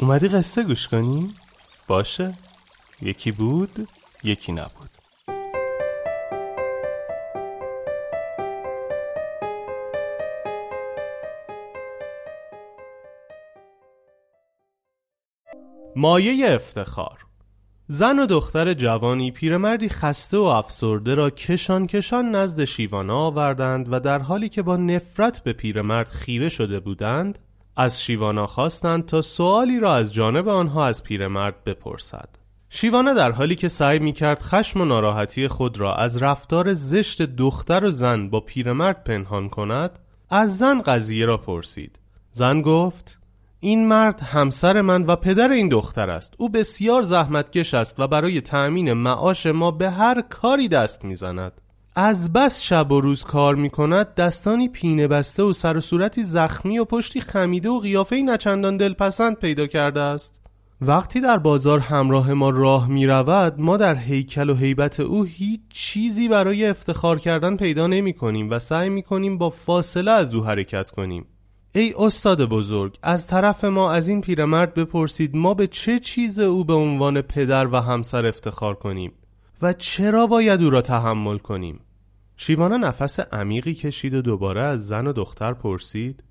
اومدی قصه گوش کنی؟ باشه. یکی بود یکی نبود. مایه افتخار. زن و دختر جوانی پیرمردی خسته و افسرده را کشان کشان نزد شیوانا آوردند و در حالی که با نفرت به پیرمرد خیره شده بودند از شیوانا خواستند تا سوالی را از جانب آنها از پیرمرد بپرسد. شیوانا در حالی که سعی می کرد خشم و ناراحتی خود را از رفتار زشت دختر و زن با پیرمرد پنهان کند از زن قضیه را پرسید. زن گفت این مرد همسر من و پدر این دختر است. او بسیار زحمتکش است و برای تأمین معاش ما به هر کاری دست می‌زند. از بس شب و روز کار می کند دستانی پینه بسته و سر و صورتی زخمی و پشتی خمیده و قیافه نچندان دلپسند پیدا کرده است. وقتی در بازار همراه ما راه می رود ما در هیکل و هیبت او هیچ چیزی برای افتخار کردن پیدا نمی کنیم و سعی می کنیم با فاصله از او حرکت کنیم. ای استاد بزرگ از طرف ما از این پیرمرد بپرسید ما به چه چیز او به عنوان پدر و همسر افتخار کنیم و چرا باید او را تحمل کنیم؟ شیوانا نفس عمیقی کشید و دوباره از زن و دختر پرسید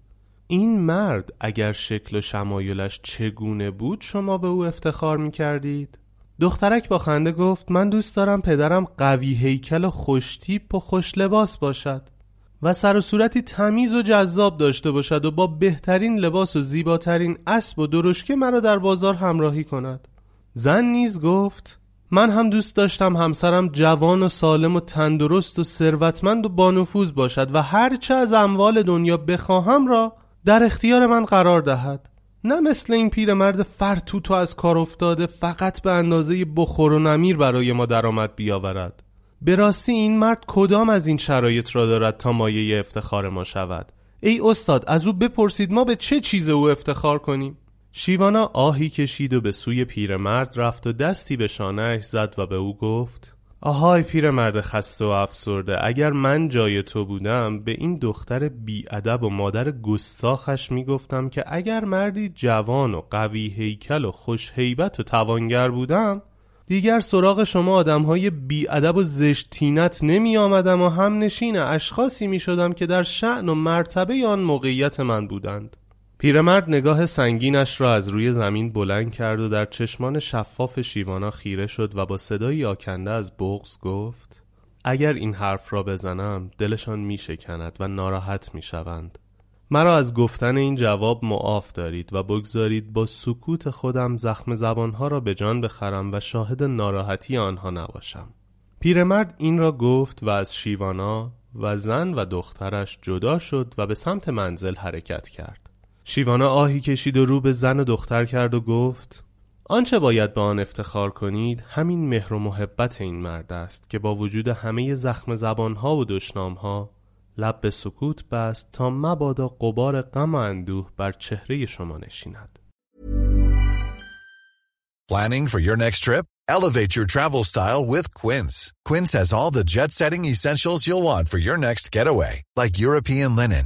این مرد اگر شکل و شمایلش چگونه بود شما به او افتخار می کردید؟ دخترک با خنده گفت من دوست دارم پدرم قوی هیکل و خوشتیپ و خوش لباس باشد و سر و صورتی تمیز و جذاب داشته باشد و با بهترین لباس و زیباترین اسب و درشکه مرا در بازار همراهی کند زن نیز گفت من هم دوست داشتم همسرم جوان و سالم و تندرست و ثروتمند و بانفوذ باشد و هرچه از اموال دنیا بخواهم را در اختیار من قرار دهد. نه مثل این پیرمرد فرتوت و از کار افتاده فقط به اندازه بخور و نمیر برای ما درآمد بیاورد. به راستی این مرد کدام از این شرایط را دارد تا مایه افتخار ما شود؟ ای استاد از او بپرسید ما به چه چیز او افتخار کنیم؟ شیوانا آهی کشید و به سوی پیرمرد رفت و دستی به شانهش زد و به او گفت آهای پیرمرد خسته و افسرده اگر من جای تو بودم به این دختر بیادب و مادر گستاخش می‌گفتم که اگر مردی جوان و قوی هیکل و خوش هیبت و توانگر بودم دیگر سراغ شما آدم های بیادب و زشت تینت نمی آمدم و هم نشین اشخاصی می شدم که در شعن و مرتبه آن موقعیت من بودند. پیرمرد نگاه سنگینش را از روی زمین بلند کرد و در چشمان شفاف شیوانا خیره شد و با صدایی آکنده از بغز گفت اگر این حرف را بزنم دلشان می شکند و ناراحت می شوند. مرا از گفتن این جواب معاف دارید و بگذارید با سکوت خودم زخم زبانها را به جان بخرم و شاهد ناراحتی آنها نباشم پیرمرد این را گفت و از شیوانا و زن و دخترش جدا شد و به سمت منزل حرکت کرد شیوانا آهی کشید و رو به زن و دختر کرد و گفت آنچه باید به آن افتخار کنید همین مهر و محبت این مرد است که با وجود همه زخم زبانها و دشنامها لب به سکوت بست تا مبادا قبار غم و اندوه بر چهره شما نشیند. Planning for your next trip? Elevate your travel style with Quince. Quince has all the jet-setting essentials you'll want for your next getaway, like European linen,